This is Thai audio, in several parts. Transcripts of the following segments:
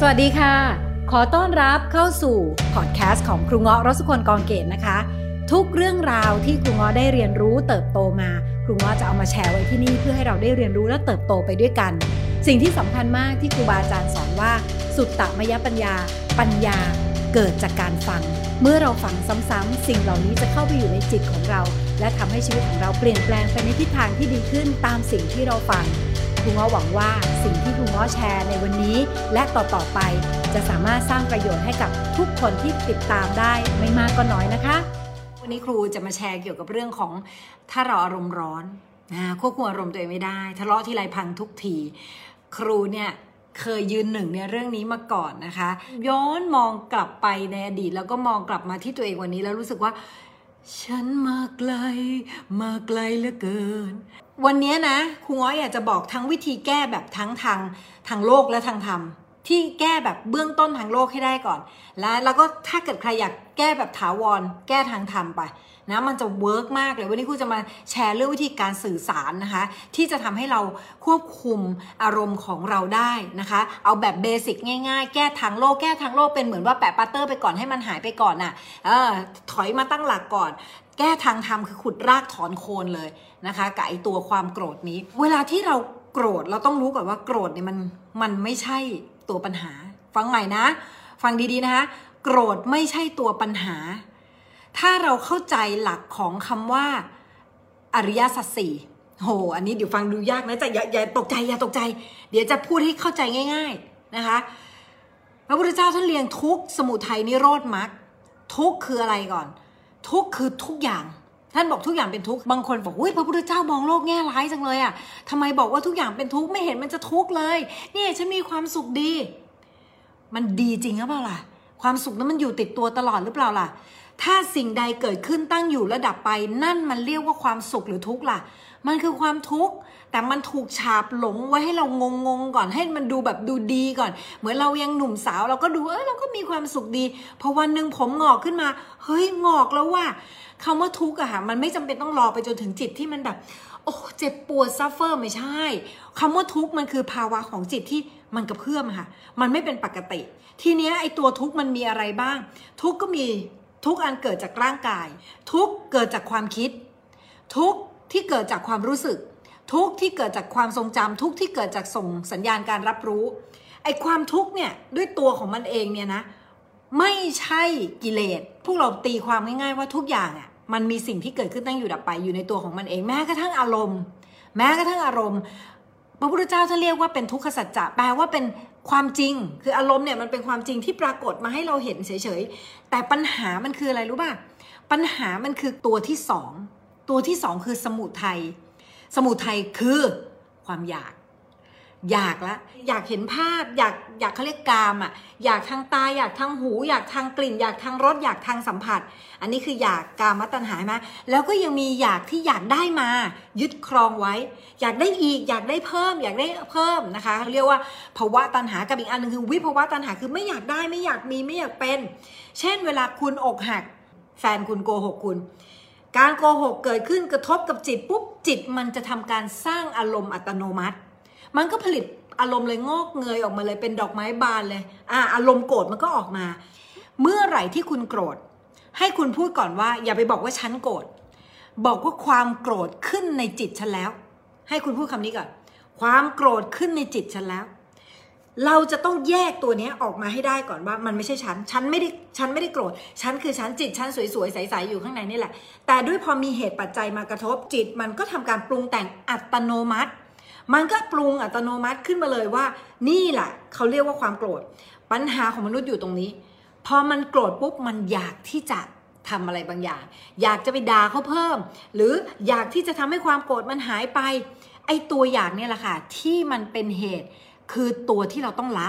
สวัสดีค่ะ ขอต้อนรับเข้าสู่พอดแคสต์ของครูเงาะรสุคนกองเกตนะคะ ทุกเรื่องราวที่ครูเงาะได้เรียนรู้เติบโตมา ครูเงาะจะเอามาแชร์ไว้ที่นี่เพื่อให้เราได้เรียนรู้และเติบโตไปด้วยกัน สิ่งที่สำคัญมากที่ครูบาอาจารย์สอนว่า สุตตมยปัญญา ปัญญาเกิดจากการฟัง เมื่อเราฟังซ้ำๆสิ่งเหล่านี้จะเข้าไปอยู่ในจิตของเรา และทำให้ชีวิตของเราเปลี่ยนแปลงไปในทิศทางที่ดีขึ้นตามสิ่งที่เราฟัง รูงาะหวังว่าสิ่งที่ครูงาะแชร์ในวันนี้ และต่อๆไปจะสามารถสร้างประโยชน์ให้กับทุกคนที่ติดตามได้ไม่มากก็น้อยนะคะ วันนี้ครูจะมาแชร์เกี่ยวกับเรื่องของถ้าเราอารมณ์ร้อนนะควบคุมอารมณ์ตัวเองไม่ได้ทะเลาะที่ไรพังทุกที ครูเนี่ยเคยยืนหนึ่งในเรื่องนี้มาก่อนนะคะ ย้อนมองกลับไปในอดีต แล้วก็มองกลับมาที่ตัวเองวันนี้แล้วรู้สึกว่า ฉันมาไกล มาไกลเหลือเกิน วันนี้นะครูเงาะอยากจะบอกทั้งวิธีแก้แบบทั้งทางทางโลกและทางธรรมที่แก้แบบเบื้องต้นทางโลกให้ได้ก่อน แล้วแล้วก็ถ้าเกิดใครอยากแก้แบบถาวร แก้ทางธรรมไปนะมันจะ work มากเลยวันนี้ครูจะมาแชร์เรื่องวิธีการสื่อสารนะคะ ที่จะทำให้เราควบคุมอารมณ์ของเราได้นะคะ เอาแบบ basic ง่ายๆ แก้ทางโลกแก้ทางโลกเป็นเหมือนว่าแปะพลาสเตอร์ไปก่อนให้มันหายไปก่อนน่ะเออถอยมาตั้งหลักก่อน แก้ทางธรรมคือขุดรากถอนโคนเลยนะคะกับไอตัวความโกรธนี้ เวลาที่เราโกรธเราต้องรู้ก่อนว่าโกรธเนี่ยมันมันไม่ใช่ตัวปัญหา ฟังใหม่นะ ฟังดีๆนะคะ โกรธไม่ใช่ตัวปัญหา ถ้าเราเข้าใจหลักของคำว่าอริยสัจสี่โห อันนี้เดี๋ยวฟังดูยากนะจะอย่าอย่าตกใจอย่าตกใจ เดี๋ยวจะพูดให้เข้าใจง่าย ๆนะคะ พระพุทธเจ้าท่านเรียงทุกสมุทัยนิโรธมรรคทุกคืออะไรก่อน ทุกคือทุกอย่าง ท่านบอกทุกอย่างเป็นทุกข์บางคนบอกอุ้ยพระพุทธเจ้ามองโลกแง่ร้ายจังเลยอะ่ะทำไมบอกว่าทุกอย่างเป็นทุกข์ไม่เห็นมันจะทุกข์เลย เนี่ยฉันมีความสุขดี มันดีจริงหรือเปล่าล่ะ ความสุขนั้นมันอยู่ติดตัวตลอดหรือเปล่าล่ะ ถ้าสิ่งใดเกิดขึ้นตั้งอยู่ระดับไป นั่นมันเรียกว่าความสุขหรือทุกข์ล่ะ มันคือความทุกข์ แต่มันถูกฉาบหลงไว้ให้เรางงงๆก่อนให้มันดูแบบดูดีก่อน เหมือนเรายังหนุ่มสาวเราก็ดูเออเราก็มีความสุขดี พอวันหนึ่งผมหงอกขึ้นมา เฮ้ยหงอกแล้วว่าคำว่าทุกข์อะค่ะมันไม่จำเป็นต้องรอไปจนถึงจิตที่มันแบบโอ้เจ็บปวด suffer ไม่ใช่คำว่าทุกข์มันคือภาวะของจิตที่มันกระเพื่อมค่ะ มันไม่เป็นปกติ ทีเนี้ยไอตัวทุกข์มันมีอะไรบ้าง ทุกข์ก็มี ทุกข์อันเกิดจากร่างกาย ทุกข์เกิดจากความคิด ทุกข์ที่เกิดจากความรู้สึก ทุกที่เกิดจากความทรงจำทุกที่เกิดจากส่งสัญญาณการรับรู้ไอความทุกเนี่ยด้วยตัวของมันเองเนี่ยนะ ไม่ใช่กิเลสพวกเราตีความง่ายๆว่าทุกอย่างอะมันมีสิ่งที่เกิดขึ้นตั้งอยู่ดับไปอยู่ในตัวของมันเองแม้กระทั่งอารมณ์ แม้กระทั่งอารมณ์พระพุทธเจ้าท่านเรียกว่าเป็นทุกขสัจจะแปลว่าเป็น ความจริง คืออารมณ์เนี่ยมันเป็นความจริงที่ปรากฏมาให้เราเห็นเฉยๆ แต่ปัญหามันคืออะไรรู้ป่ะ ปัญหามันคือตัวที่สอง ตัวที่สองคือสมุทัย สมุทัยคือความอยาก อยากละ อยากเห็นภาพ อยากอยากเขาเรียกกามอะ อยากทางตา อยากทางหู อยากทางกลิ่น อยากทางรส อยากทางสัมผัส อันนี้คืออยากกามตัณหาไหมแล้วก็ยังมีอยากที่อยากได้มา ยึดครองไว้ อยากได้อีก อยากได้เพิ่ม อยากได้เพิ่มนะคะเขาเรียกว่าภาวะตัณหากับอีกอันหนึงคือวิภาวะตัณหาคือไม่อยากได้ไม่อยากมีไม่อยากเป็น เช่น เวลาคุณอกหัก แฟนคุณโกหกคุณการโกหกเกิดขึ้นกระทบกับจิตปุ๊บจิตมันจะทำการสร้างอารมณ์อัตโนมัติ มันก็ผลิตอารมณ์เลยงอกเงยออกมาเลยเป็นดอกไม้บานเลย อ่า อารมณ์โกรธมันก็ออกมา เมื่อไหร่ที่คุณโกรธ ให้คุณพูดก่อนว่า อย่าไปบอกว่าฉันโกรธบอกว่าความโกรธขึ้นในจิตฉันแล้ว ให้คุณพูดคำนี้ก่อน ความโกรธขึ้นในจิตฉันแล้ว เราจะต้องแยกตัวนี้ออกมาให้ได้ก่อนว่า มันไม่ใช่ฉัน ฉันไม่ได้ฉันไม่ได้โกรธ ฉันคือฉันจิตฉันสวยๆใสๆอยู่ข้างในนี่แหละ แต่ด้วยพอมีเหตุปัจจัยมากระทบจิต มันก็ทำการปรุงแต่งอัตโนมัติ มันก็ปรุงอัตโนมัติขึ้นมาเลยว่า นี่แหละเขาเรียกว่าความโกรธ ปัญหาของมนุษย์อยู่ตรงนี้ พอมันโกรธปุ๊บมันอยากที่จะทำอะไรบางอย่าง อยากจะไปด่าเขาเพิ่ม หรืออยากที่จะทำให้ความโกรธมันหายไป ไอ้ตัวอยากเนี่ยแหละค่ะ ที่มันเป็นเหตุคือตัวที่เราต้องละ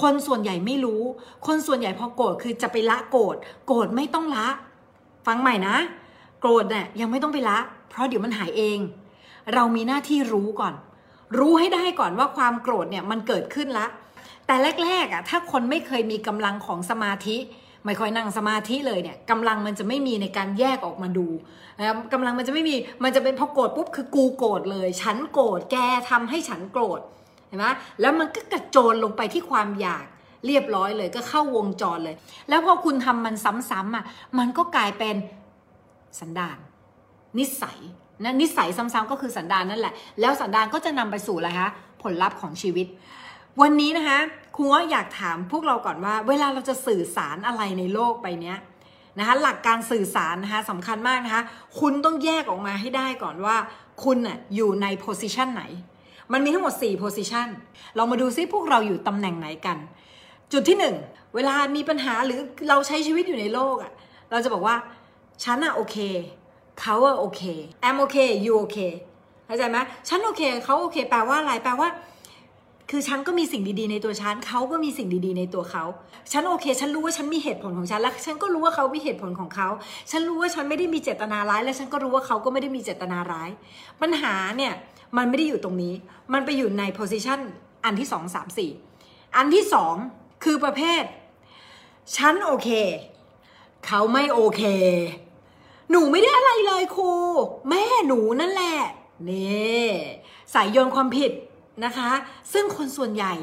คนส่วนใหญ่ไม่รู้ คนส่วนใหญ่พอโกรธคือจะไปละโกรธ โกรธไม่ต้องละ ฟังใหม่นะ โกรธเนี่ยยังไม่ต้องไปละ เพราะเดี๋ยวมันหายเอง เรามีหน้าที่รู้ก่อน รู้ให้ได้ก่อนว่าความโกรธเนี่ยมันเกิดขึ้นละ แต่แรกๆอะถ้าคนไม่เคยมีกำลังของสมาธิ ไม่ค่อยนั่งสมาธิเลยเนี่ยกำลังมันจะไม่มีในการแยกออกมาดูนะครับกำลังมันจะไม่มีมันจะเป็นพอโกรธปุ๊บคือกูโกรธเลย ฉันโกรธแกทำให้ฉันโกรธเห็นไหมแล้วมันก็กระโจนลงไปที่ความอยากเรียบร้อยเลยก็เข้าวงจรเลย แล้วพอคุณทำมันซ้ำๆอะมันก็กลายเป็นสันดานนิสัย นะนิสัยซ้ำๆก็คือสันดานนั่นแหละ แล้วสันดานก็จะนำไปสู่อะไรคะผลลัพธ์ของชีวิต วันนี้นะคะครูว่าอยากถามพวกเราก่อนว่า เวลาเราจะสื่อสารอะไรในโลกใบนี้นะคะหลักการสื่อสารนะคะสำคัญมากนะคะ คุณต้องแยกออกมาให้ได้ก่อนว่า คุณน่ะอยู่ในโพสิชันไหน มันมีทั้งหมด4 position เรามาดูซิพวกเราอยู่ตำแหน่งไหนกัน จุดที่ 1 เวลามีปัญหาหรือเราใช้ชีวิตอยู่ในโลกอะ่ะเราจะบอกว่าฉันอะโอเค เขาอะโอเค I'm okay you okay เข้าใจไหมฉันโอเคเขาโอเค แปลว่าอะไรแปลว่า คือฉันก็มีสิ่งดีๆในตัวฉันเขาก็มีสิ่งดีๆในตัวเขาฉันโอเค ฉันรู้ว่าฉันมีเหตุผลของฉันและฉันก็รู้ว่าเขามีเหตุผลของเขา ฉันรู้ว่าฉันไม่ได้มีเจตนาร้าย และฉันก็รู้ว่าเขาก็ไม่ได้มีเจตนาร้าย ปัญหาเนี่ยมันไม่ได้อยู่ตรงนี้ มันไปอยู่ใน position อันที่สองสามสี่อันที่สองคือประเภท ฉันโอเค เขาไม่โอเค หนูไม่ได้อะไรเลยครู แม่หนูนั่นแหละ นี่สายโยนความผิดนะคะ ซึ่งคนส่วนใหญ่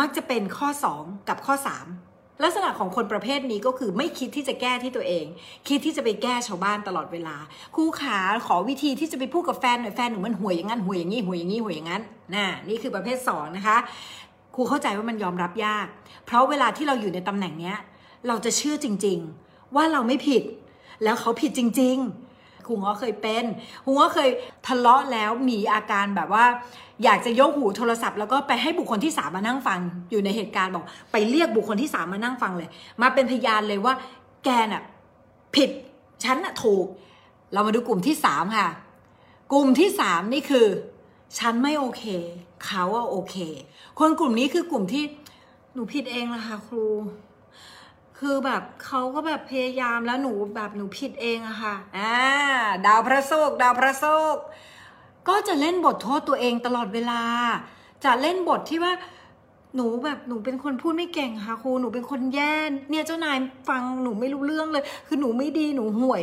มักจะเป็นข้อ 2 กับข้อ 3 ลักษณะของคนประเภทนี้ก็คือไม่คิดที่จะแก้ที่ตัวเอง คิดที่จะไปแก้ชาวบ้านตลอดเวลาครูขาขอวิธีที่จะไปพูดกับแฟนหน่อยแฟนหนูมันห่วยอย่างนั้นห่วยอย่างนี้ห่วยอย่างนี้ห่วยอย่างนั้นน่ะนี่คือประเภท 2 นะคะครูเข้าใจว่ามันยอมรับยาก เพราะเวลาที่เราอยู่ในตำแหน่งเนี้ยเราจะเชื่อจริง ๆ ว่าเราไม่ผิด แล้วเขาผิดจริงๆครูง้อเคยเป็นครูง้อเคยทะเลาะแล้วมีอาการแบบว่า อยากจะยกหูโทรศัพท์ แล้วก็ไปให้บุคคลที่สามมานั่งฟังอยู่ในเหตุการณ์บอก ไปเรียกบุคคลที่สามมานั่งฟังเลย มาเป็นพยานเลยว่า แกน่ะผิดฉันน่ะถูก เรามาดูกลุ่มที่สามค่ะ กลุ่มที่สามนี่คือ ฉันไม่โอเค เขาอะโอเค คนกลุ่มนี้คือกลุ่มที่หนูผิดเองละค่ะครู คือแบบเขาก็แบบพยายามแล้วหนูแบบหนูผิดเองอะค่ะอ่าดาวพระโศกดาวพระโศกก็จะเล่นบทโทษตัวเองตลอดเวลา จะเล่นบทที่ว่าหนูแบบหนูเป็นคนพูดไม่เก่งค่ะครูหนูเป็นคนแย่เนี่ยเจ้านายฟังหนูไม่รู้เรื่องเลย คือหนูไม่ดีหนูห่วย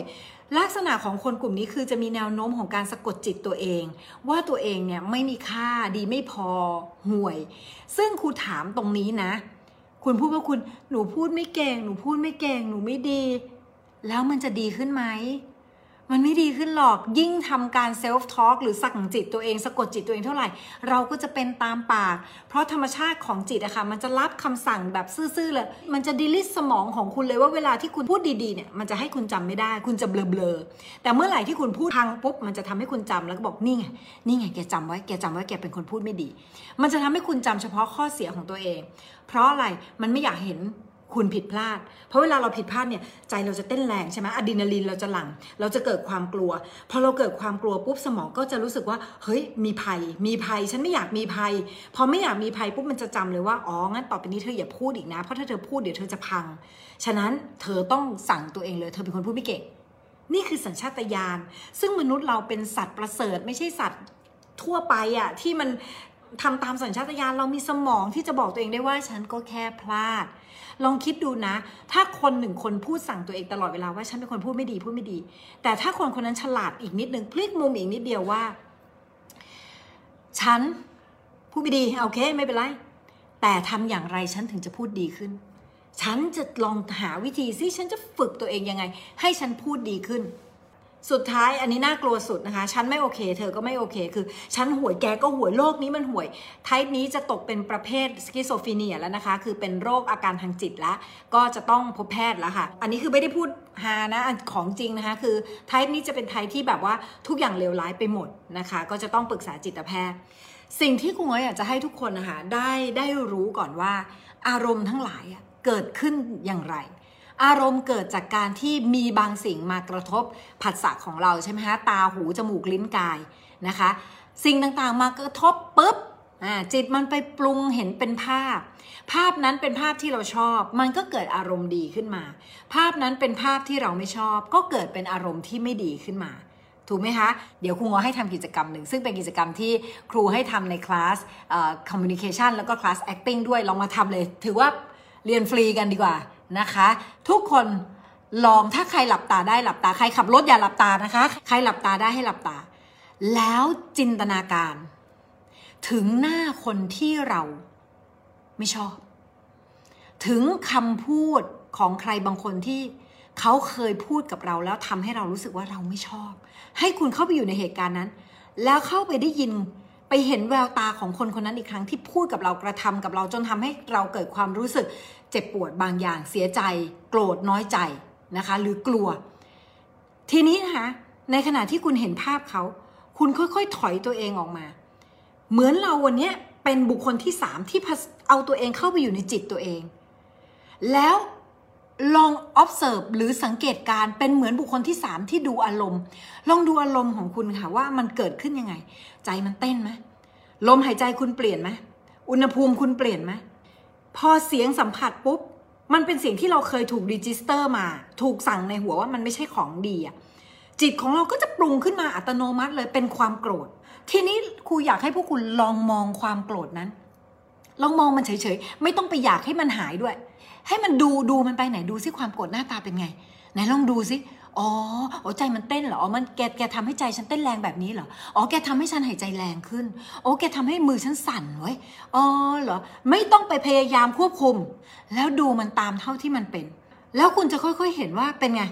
ลักษณะของคนกลุ่มนี้คือจะมีแนวโน้มของการสะกดจิตตัวเอง ว่าตัวเองเนี่ยไม่มีค่าดีไม่พอห่วย ซึ่งครูถามตรงนี้นะ คุณพูดว่าคุณหนูพูดไม่เก่ง หนูพูดไม่เก่ง หนูไม่ดี แล้วมันจะดีขึ้นไหม มันไม่ดีขึ้นหรอกยิ่งทำการ self-talk หรือสั่งจิตตัวเองสะกดจิตตัวเองเท่าไหร่ เราก็จะเป็นตามปาก เพราะธรรมชาติของจิตอะค่ะมันจะรับคำสั่งแบบซื่อๆเลย มันจะ delete สมองของคุณเลยว่าเวลาที่คุณพูดดีๆเนี่ยมันจะให้คุณจำไม่ได้ คุณจะเบลอๆแต่เมื่อไหร่ที่คุณพูดพังปุ๊บมันจะทำให้คุณจำแล้วก็บอกนี่ไงนี่ไงแกจำไว้แกจำไว้แกเป็นคนพูดไม่ดี มันจะทำให้คุณจำเฉพาะข้อเสียของตัวเอง เพราะอะไรมันไม่อยากเห็น คุณผิดพลาด เพราะเวลาเราผิดพลาดเนี่ยใจเราจะเต้นแรงใช่ไหมอะดรีนาลีนเราจะหลั่ง เราจะเกิดความกลัว พอเราเกิดความกลัวปุ๊บสมองก็จะรู้สึกว่า เฮ้ย มีภัย มีภัย ฉันไม่อยากมีภัย พอไม่อยากมีภัยปุ๊บมันจะจำเลยว่า อ๋อ งั้นต่อไปนี้เธออย่าพูดอีกนะ เพราะถ้าเธอพูดเดี๋ยวเธอจะพัง ฉะนั้นเธอต้องสั่งตัวเองเลย เธอเป็นคนพูดไม่เก่ง นี่คือสัญชาตญาณ ซึ่งมนุษย์เราเป็นสัตว์ประเสริฐ ไม่ใช่สัตว์ทั่วไปอะที่มัน ทำตามสัญชาตญาณเรามีสมองที่จะบอกตัวเองได้ว่าฉันก็แค่พลาด ลองคิดดูนะ ถ้าคนหนึ่งคนพูดสั่งตัวเองตลอดเวลาว่าฉันเป็นคนพูดไม่ดีพูดไม่ดี แต่ถ้าคนคนนั้นฉลาดอีกนิดนึงพลิกมุมอีกนิดเดียวว่า ฉันพูดไม่ดีโอเคไม่เป็นไร แต่ทำอย่างไรฉันถึงจะพูดดีขึ้น ฉันจะลองหาวิธีซิฉันจะฝึกตัวเองยังไง ให้ฉันพูดดีขึ้น สุดท้ายอันนี้น่ากลัวสุดนะคะ ฉันไม่โอเค เธอก็ไม่โอเค คือฉันห่วยแกก็ห่วยโรคนี้มันห่วย type นี้จะตกเป็นประเภท schizophrenia แล้วนะคะ คือเป็นโรคอาการทางจิตแล้วก็จะต้องพบแพทย์แล้วค่ะ อันนี้คือไม่ได้พูดฮานะของจริงนะคะ คือ type นี้จะเป็น type ที่แบบว่าทุกอย่างเลวร้ายไปหมดนะคะ ก็จะต้องปรึกษาจิตแพทย์ สิ่งที่ครูเงาะอยากจะให้ทุกคนนะคะได้ได้รู้ก่อนว่า อารมณ์ทั้งหลายเกิดขึ้นอย่างไร อารมณ์เกิดจากการที่มีบางสิ่งมากระทบผัสสะของเราใช่ไหมคะตาหูจมูกลิ้นกายนะคะ สิ่งต่างๆมากระทบปุ๊บอ่าจิตมันไปปรุงเห็นเป็นภาพ ภาพนั้นเป็นภาพที่เราชอบ มันก็เกิดอารมณ์ดีขึ้นมา ภาพนั้นเป็นภาพที่เราไม่ชอบ ก็เกิดเป็นอารมณ์ที่ไม่ดีขึ้นมา ถูกไหมคะ เดี๋ยวครูงอให้ทำกิจกรรมหนึ่ง ซึ่งเป็นกิจกรรมที่ครูให้ทำในคลาสเอ่อ communication แล้วก็คลาส acting ด้วยลองมาทำเลย ถือว่าเรียนฟรีกันดีกว่า นะคะ ทุกคนลองถ้าใครหลับตาได้หลับตาใครขับรถอย่าหลับตานะคะ ใครหลับตาได้ให้หลับตา แล้วจินตนาการ ถึงหน้าคนที่เราไม่ชอบ ถึงคำพูดของใครบางคนที่เขาเคยพูดกับเราแล้วทำให้เรารู้สึกว่าเราไม่ชอบ ให้คุณเข้าไปอยู่ในเหตุการณ์นั้น แล้วเข้าไปได้ยินไปเห็นแววตาของคนคนนั้นอีกครั้งที่พูดกับเรากระทำกับเราจนทำให้เราเกิดความรู้สึก เจ็บปวดบางอย่างเสียใจ โกรธน้อยใจนะคะ หรือกลัว ทีนี้นะคะในขณะที่คุณเห็นภาพเขา คุณค่อยๆถอยตัวเองออกมา เหมือนเราวันนี้เป็นบุคคลที่สามที่เอาตัวเองเข้าไปอยู่ในจิตตัวเอง แล้วลอง observe หรือสังเกตการเป็นเหมือนบุคคลที่สามที่ดูอารมณ์ ลองดูอารมณ์ของคุณค่ะว่ามันเกิดขึ้นยังไง ใจมันเต้นไหมลมหายใจคุณเปลี่ยนไหมอุณหภูมิคุณเปลี่ยนไหม พอเสียงสัมผัสปุ๊บ มันเป็นเสียงที่เราเคยถูก register มา ถูกสั่งในหัวว่ามันไม่ใช่ของดีอะจิตของเราก็จะปรุงขึ้นมาอัตโนมัติเลยเป็นความโกรธ ทีนี้ครูอยากให้พวกคุณลองมองความโกรธนั้น ลองมองมันเฉยๆ ไม่ต้องไปอยากให้มันหายด้วย ให้มันดูดูมันไปไหนดูซิความโกรธหน้าตาเป็นไง ไหนลองดูซิ อ๋ออ๋อใจมันเต้นเหรออ๋อมันแกแกทำให้ใจฉันเต้นแรงแบบนี้เหรออ๋อแกทำให้ฉันหายใจแรงขึ้นโอ้แกทำให้มือฉันสั่นไว้อ๋อเหรอไม่ต้องไปพยายามควบคุม แล้วดูมันตามเท่าที่มันเป็น แล้วคุณจะค่อยๆเห็นว่าเป็นไง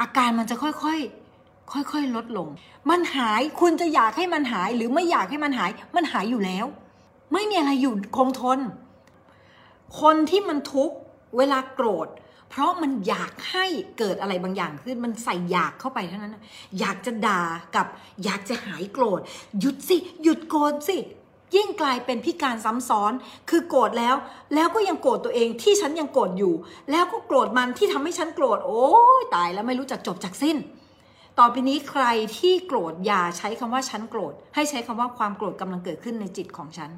อาการมันจะค่อยๆค่อยๆ ลดลง มันหาย คุณจะอยากให้มันหาย หรือไม่อยากให้มันหาย มันหายอยู่แล้ว ไม่มีอะไรอยู่คงทน คนที่มันทุกข์ เวลาโกรธ เพราะมันอยากให้เกิดอะไรบางอย่างขึ้น มันใส่อยากเข้าไปเท่านั้น อยากจะด่ากับอยากจะหายโกรธ หยุดสิ หยุดโกรธสิ ยิ่งกลายเป็นพิการซ้ำซ้อน คือโกรธแล้ว แล้วก็ยังโกรธตัวเองที่ฉันยังโกรธอยู่ แล้วก็โกรธมันที่ทำให้ฉันโกรธ โอ้ยตายแล้วไม่รู้จักจบจากสิ้น ต่อไปนี้ใครที่โกรธอย่าใช้คำว่าฉันโกรธ ให้ใช้คำว่าความโกรธกำลังเกิดขึ้นในจิตของฉัน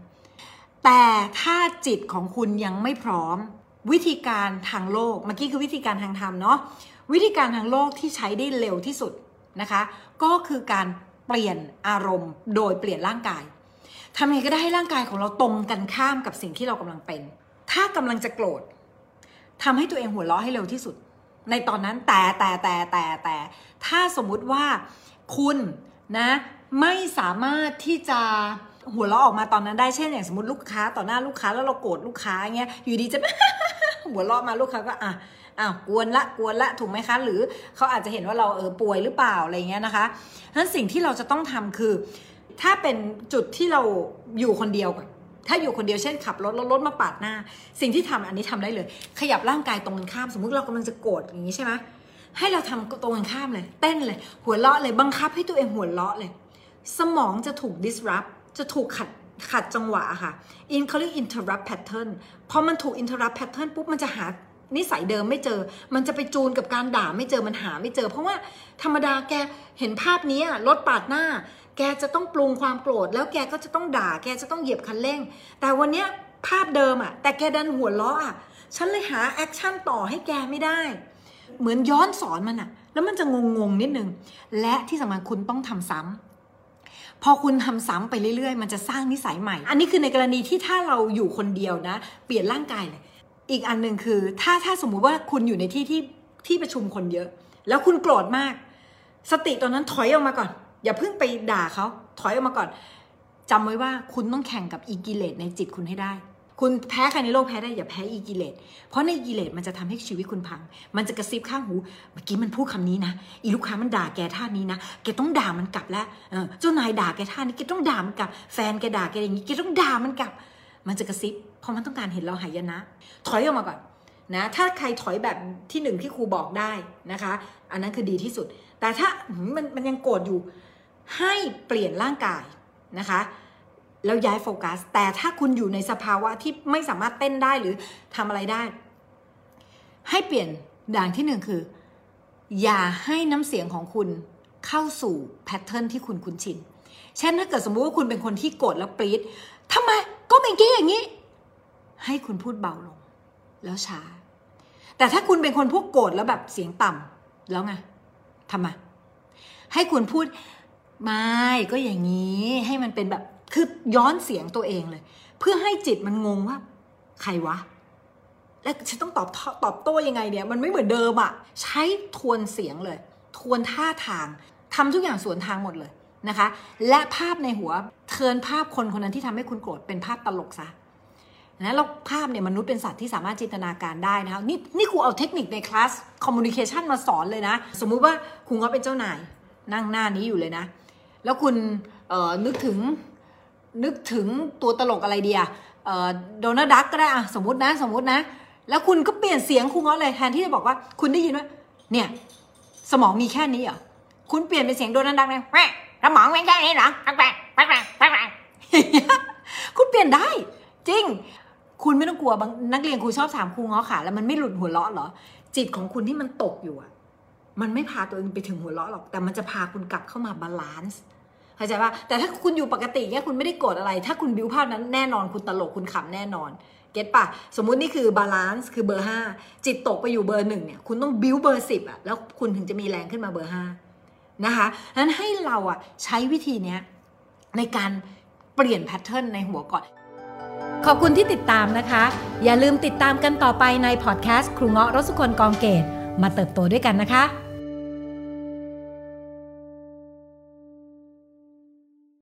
แต่ถ้าจิตของคุณยังไม่พร้อม วิธีการทางโลกเมื่อกี้คือวิธีการทางธรรมเนาะวิธีการทางโลกที่ใช้ได้เร็วที่สุดนะคะ ก็คือการเปลี่ยนอารมณ์ โดยเปลี่ยนร่างกายทำยังไงก็ได้ให้ร่างกายของเราตรงกันข้ามกับสิ่งที่เรากำลังเป็น ถ้ากำลังจะโกรธทำให้ตัวเองหัวเราะให้เร็วที่สุด ในตอนนั้นแต่แต่แต่แต่แต่ถ้าสมมุติว่าคุณนะไม่สามารถที่จะ หัวเราะออกมาตอนนั้นได้เช่นอย่างสมมติลูกค้าต่อหน้าลูกค้าแล้วเราโกรธลูกค้าเงี้ยอยู่ดีจะ หัวเราะมาลูกค้าก็อะอ้าวกวนละกวนละถูกไหมคะ หรือเขาอาจจะเห็นว่าเราเออป่วยหรือเปล่าอะไรเงี้ยนะคะฉะนั้นสิ่งที่เราจะต้องทำคือ ถ้าเป็นจุดที่เราอยู่คนเดียวก่อนถ้าอยู่คนเดียวเช่นขับรถแล้วรถมาปาดหน้า สิ่งที่ทำอันนี้ทำได้เลย ขยับร่างกายตรงกันข้าม สมมุติเรากำลังจะโกรธอย่างนี้ใช่ไหมให้เราทำตรงกันข้ามเลย เต้นเลย หัวเราะเลยบังคับให้ตัวเองหัวเราะเลย สมองจะถูก disrupt จะถูกขัดขัดจังหวะค่ะ in เขาเรียก interrupt pattern พอมันถูก interrupt pattern ปุ๊บมันจะหานิสัยเดิมไม่เจอ มันจะไปจูนกับการด่าไม่เจอ มันหาไม่เจอ เพราะว่าธรรมดาแกเห็นภาพนี้รถปาดหน้า แกจะต้องปรุงความโกรธ แล้วแกก็จะต้องด่า แกจะต้องเหยียบคันเร่ง แต่วันนี้ภาพเดิมอะแต่แกดันหัวเราะอะฉันเลยหา action ต่อให้แกไม่ได้ เหมือนย้อนสอนมันอะแล้วมันจะงงๆนิดนึง และที่สำคัญคุณต้องทำซ้ำ พอคุณทำซ้ำไปเรื่อยๆ มันจะสร้างนิสัยใหม่ อันนี้คือในกรณีที่ถ้าเราอยู่คนเดียวนะ เปลี่ยนร่างกายเลย อีกอันหนึ่งคือ ถ้าถ้าสมมุติว่าคุณอยู่ในที่ที่ที่ประชุมคนเยอะ แล้วคุณโกรธมาก สติตอนนั้นถอยออกมาก่อน อย่าเพิ่งไปด่าเขาถอยออกมาก่อนจำไว้ว่าคุณต้องแข่งกับอีกิเลสในจิตคุณให้ได้ คุณแพ้ใครในโลกแพ้ได้อย่าแพ้อีกิเลส เพราะในกิเลสมันจะทำให้ชีวิตคุณพัง มันจะกระซิบข้างหู เมื่อกี้มันพูดคำนี้นะ อีลูกค้ามันด่าแกท่านี้นะ แกต้องด่ามันกลับแล้วเจ้านายด่าแกท่านี้ แกต้องด่ามันกลับ แฟนแกด่าแกอย่างนี้ แกต้องด่ามันกลับ มันจะกระซิบ เพราะมันต้องการเห็นเราหายนะ ถอยออกมาก่อนนะ ถ้าใครถอยแบบที่หนึ่งที่ครูบอกได้นะคะ อันนั้นคือดีที่สุด แต่ถ้ามันมันยังโกรธอยู่ ให้เปลี่ยนร่างกายนะคะ แล้วย้ายโฟกัส แต่ถ้าคุณอยู่ในสภาวะที่ไม่สามารถเต้นได้หรือทำอะไรได้ ให้เปลี่ยนด่านที่หนึ่งคือ อย่าให้น้ำเสียงของคุณเข้าสู่แพทเทิร์นที่คุณคุ้นชิน เช่นถ้าเกิดสมมุติว่าคุณเป็นคนที่โกรธแล้วปรี๊ดทำไมก็เป็นกี้อย่างนี้ ให้คุณพูดเบาลง แล้วช้า แต่ถ้าคุณเป็นคนพวกโกรธแล้วแบบเสียงต่ำแล้วไงทำไมให้คุณพูดไม่ก็อย่างนี้ให้มันเป็นแบบ คือย้อนเสียงตัวเองเลย เพื่อให้จิตมันงงว่า ใครวะ แล้วฉันต้องตอบตอบโต้ยังไงเนี่ย มันไม่เหมือนเดิมอะใช้ทวนเสียงเลย ทวนท่าทางทำทุกอย่างสวนทางหมดเลยนะคะ และภาพในหัว turn ภาพคนคนนั้นที่ทำให้คุณโกรธเป็นภาพตลกซะนะแล้วภาพเนี่ยมนุษย์เป็นสัตว์ที่สามารถจินตนาการได้นะคะนี่นี่ครูเอาเทคนิคใน class communication มาสอนเลยนะ สมมุติว่าครูเงาะเป็นเจ้านายนั่งหน้านี้อยู่เลยนะ แล้วคุณนึกถึง นึกถึงตัวตลกอะไรดี Donald Duck ก็ได้อะสมมตินะสมมตินะ แล้วคุณก็เปลี่ยนเสียงครูเงาะเลยแทนที่จะบอกว่าคุณได้ยินว่าเนี่ยสมองมีแค่นี้เหรอคุณเปลี่ยนเป็นเสียง Donald Duck เลยแม่สมองมีแค่นี้เหรอแปลกแปลกแปลกแปลกคุณเปลี่ยนได้ จริง คุณไม่ต้องกลัวบางนักเรียนครูชอบถามครูเงาะขาแล้วมันไม่หลุดหัวเราะเหรอ จิตของคุณที่มันตกอยู่อะมันไม่พาตัวเองไปถึงหัวเราะหรอกแต่มันจะพาคุณกลับเข้ามา balance เข้าใจป่ะแต่ถ้าคุณอยู่ปกติเนี่ยคุณไม่ได้โกรธอะไร ถ้าคุณบิวภาพนั้นแน่นอนคุณตลกคุณขำแน่นอนget ป่ะ สมมุตินี่คือ balance คือเบอร์ห้าจิตตกไปอยู่เบอร์หนึ่งเนี่ยคุณต้องบิวเบอร์สิบอะแล้วคุณถึงจะมีแรงขึ้นมาเบอร์ห้านะคะนั้นให้เราอะใช้วิธีเนี้ยในการเปลี่ยน pattern ในหัวก่อน ขอบคุณที่ติดตามนะคะ อย่าลืมติดตามกันต่อไปในพอดแคสต์ครูเงาะรสสุคนธ์ กองเกตุมาเติบโตด้วยกันนะคะ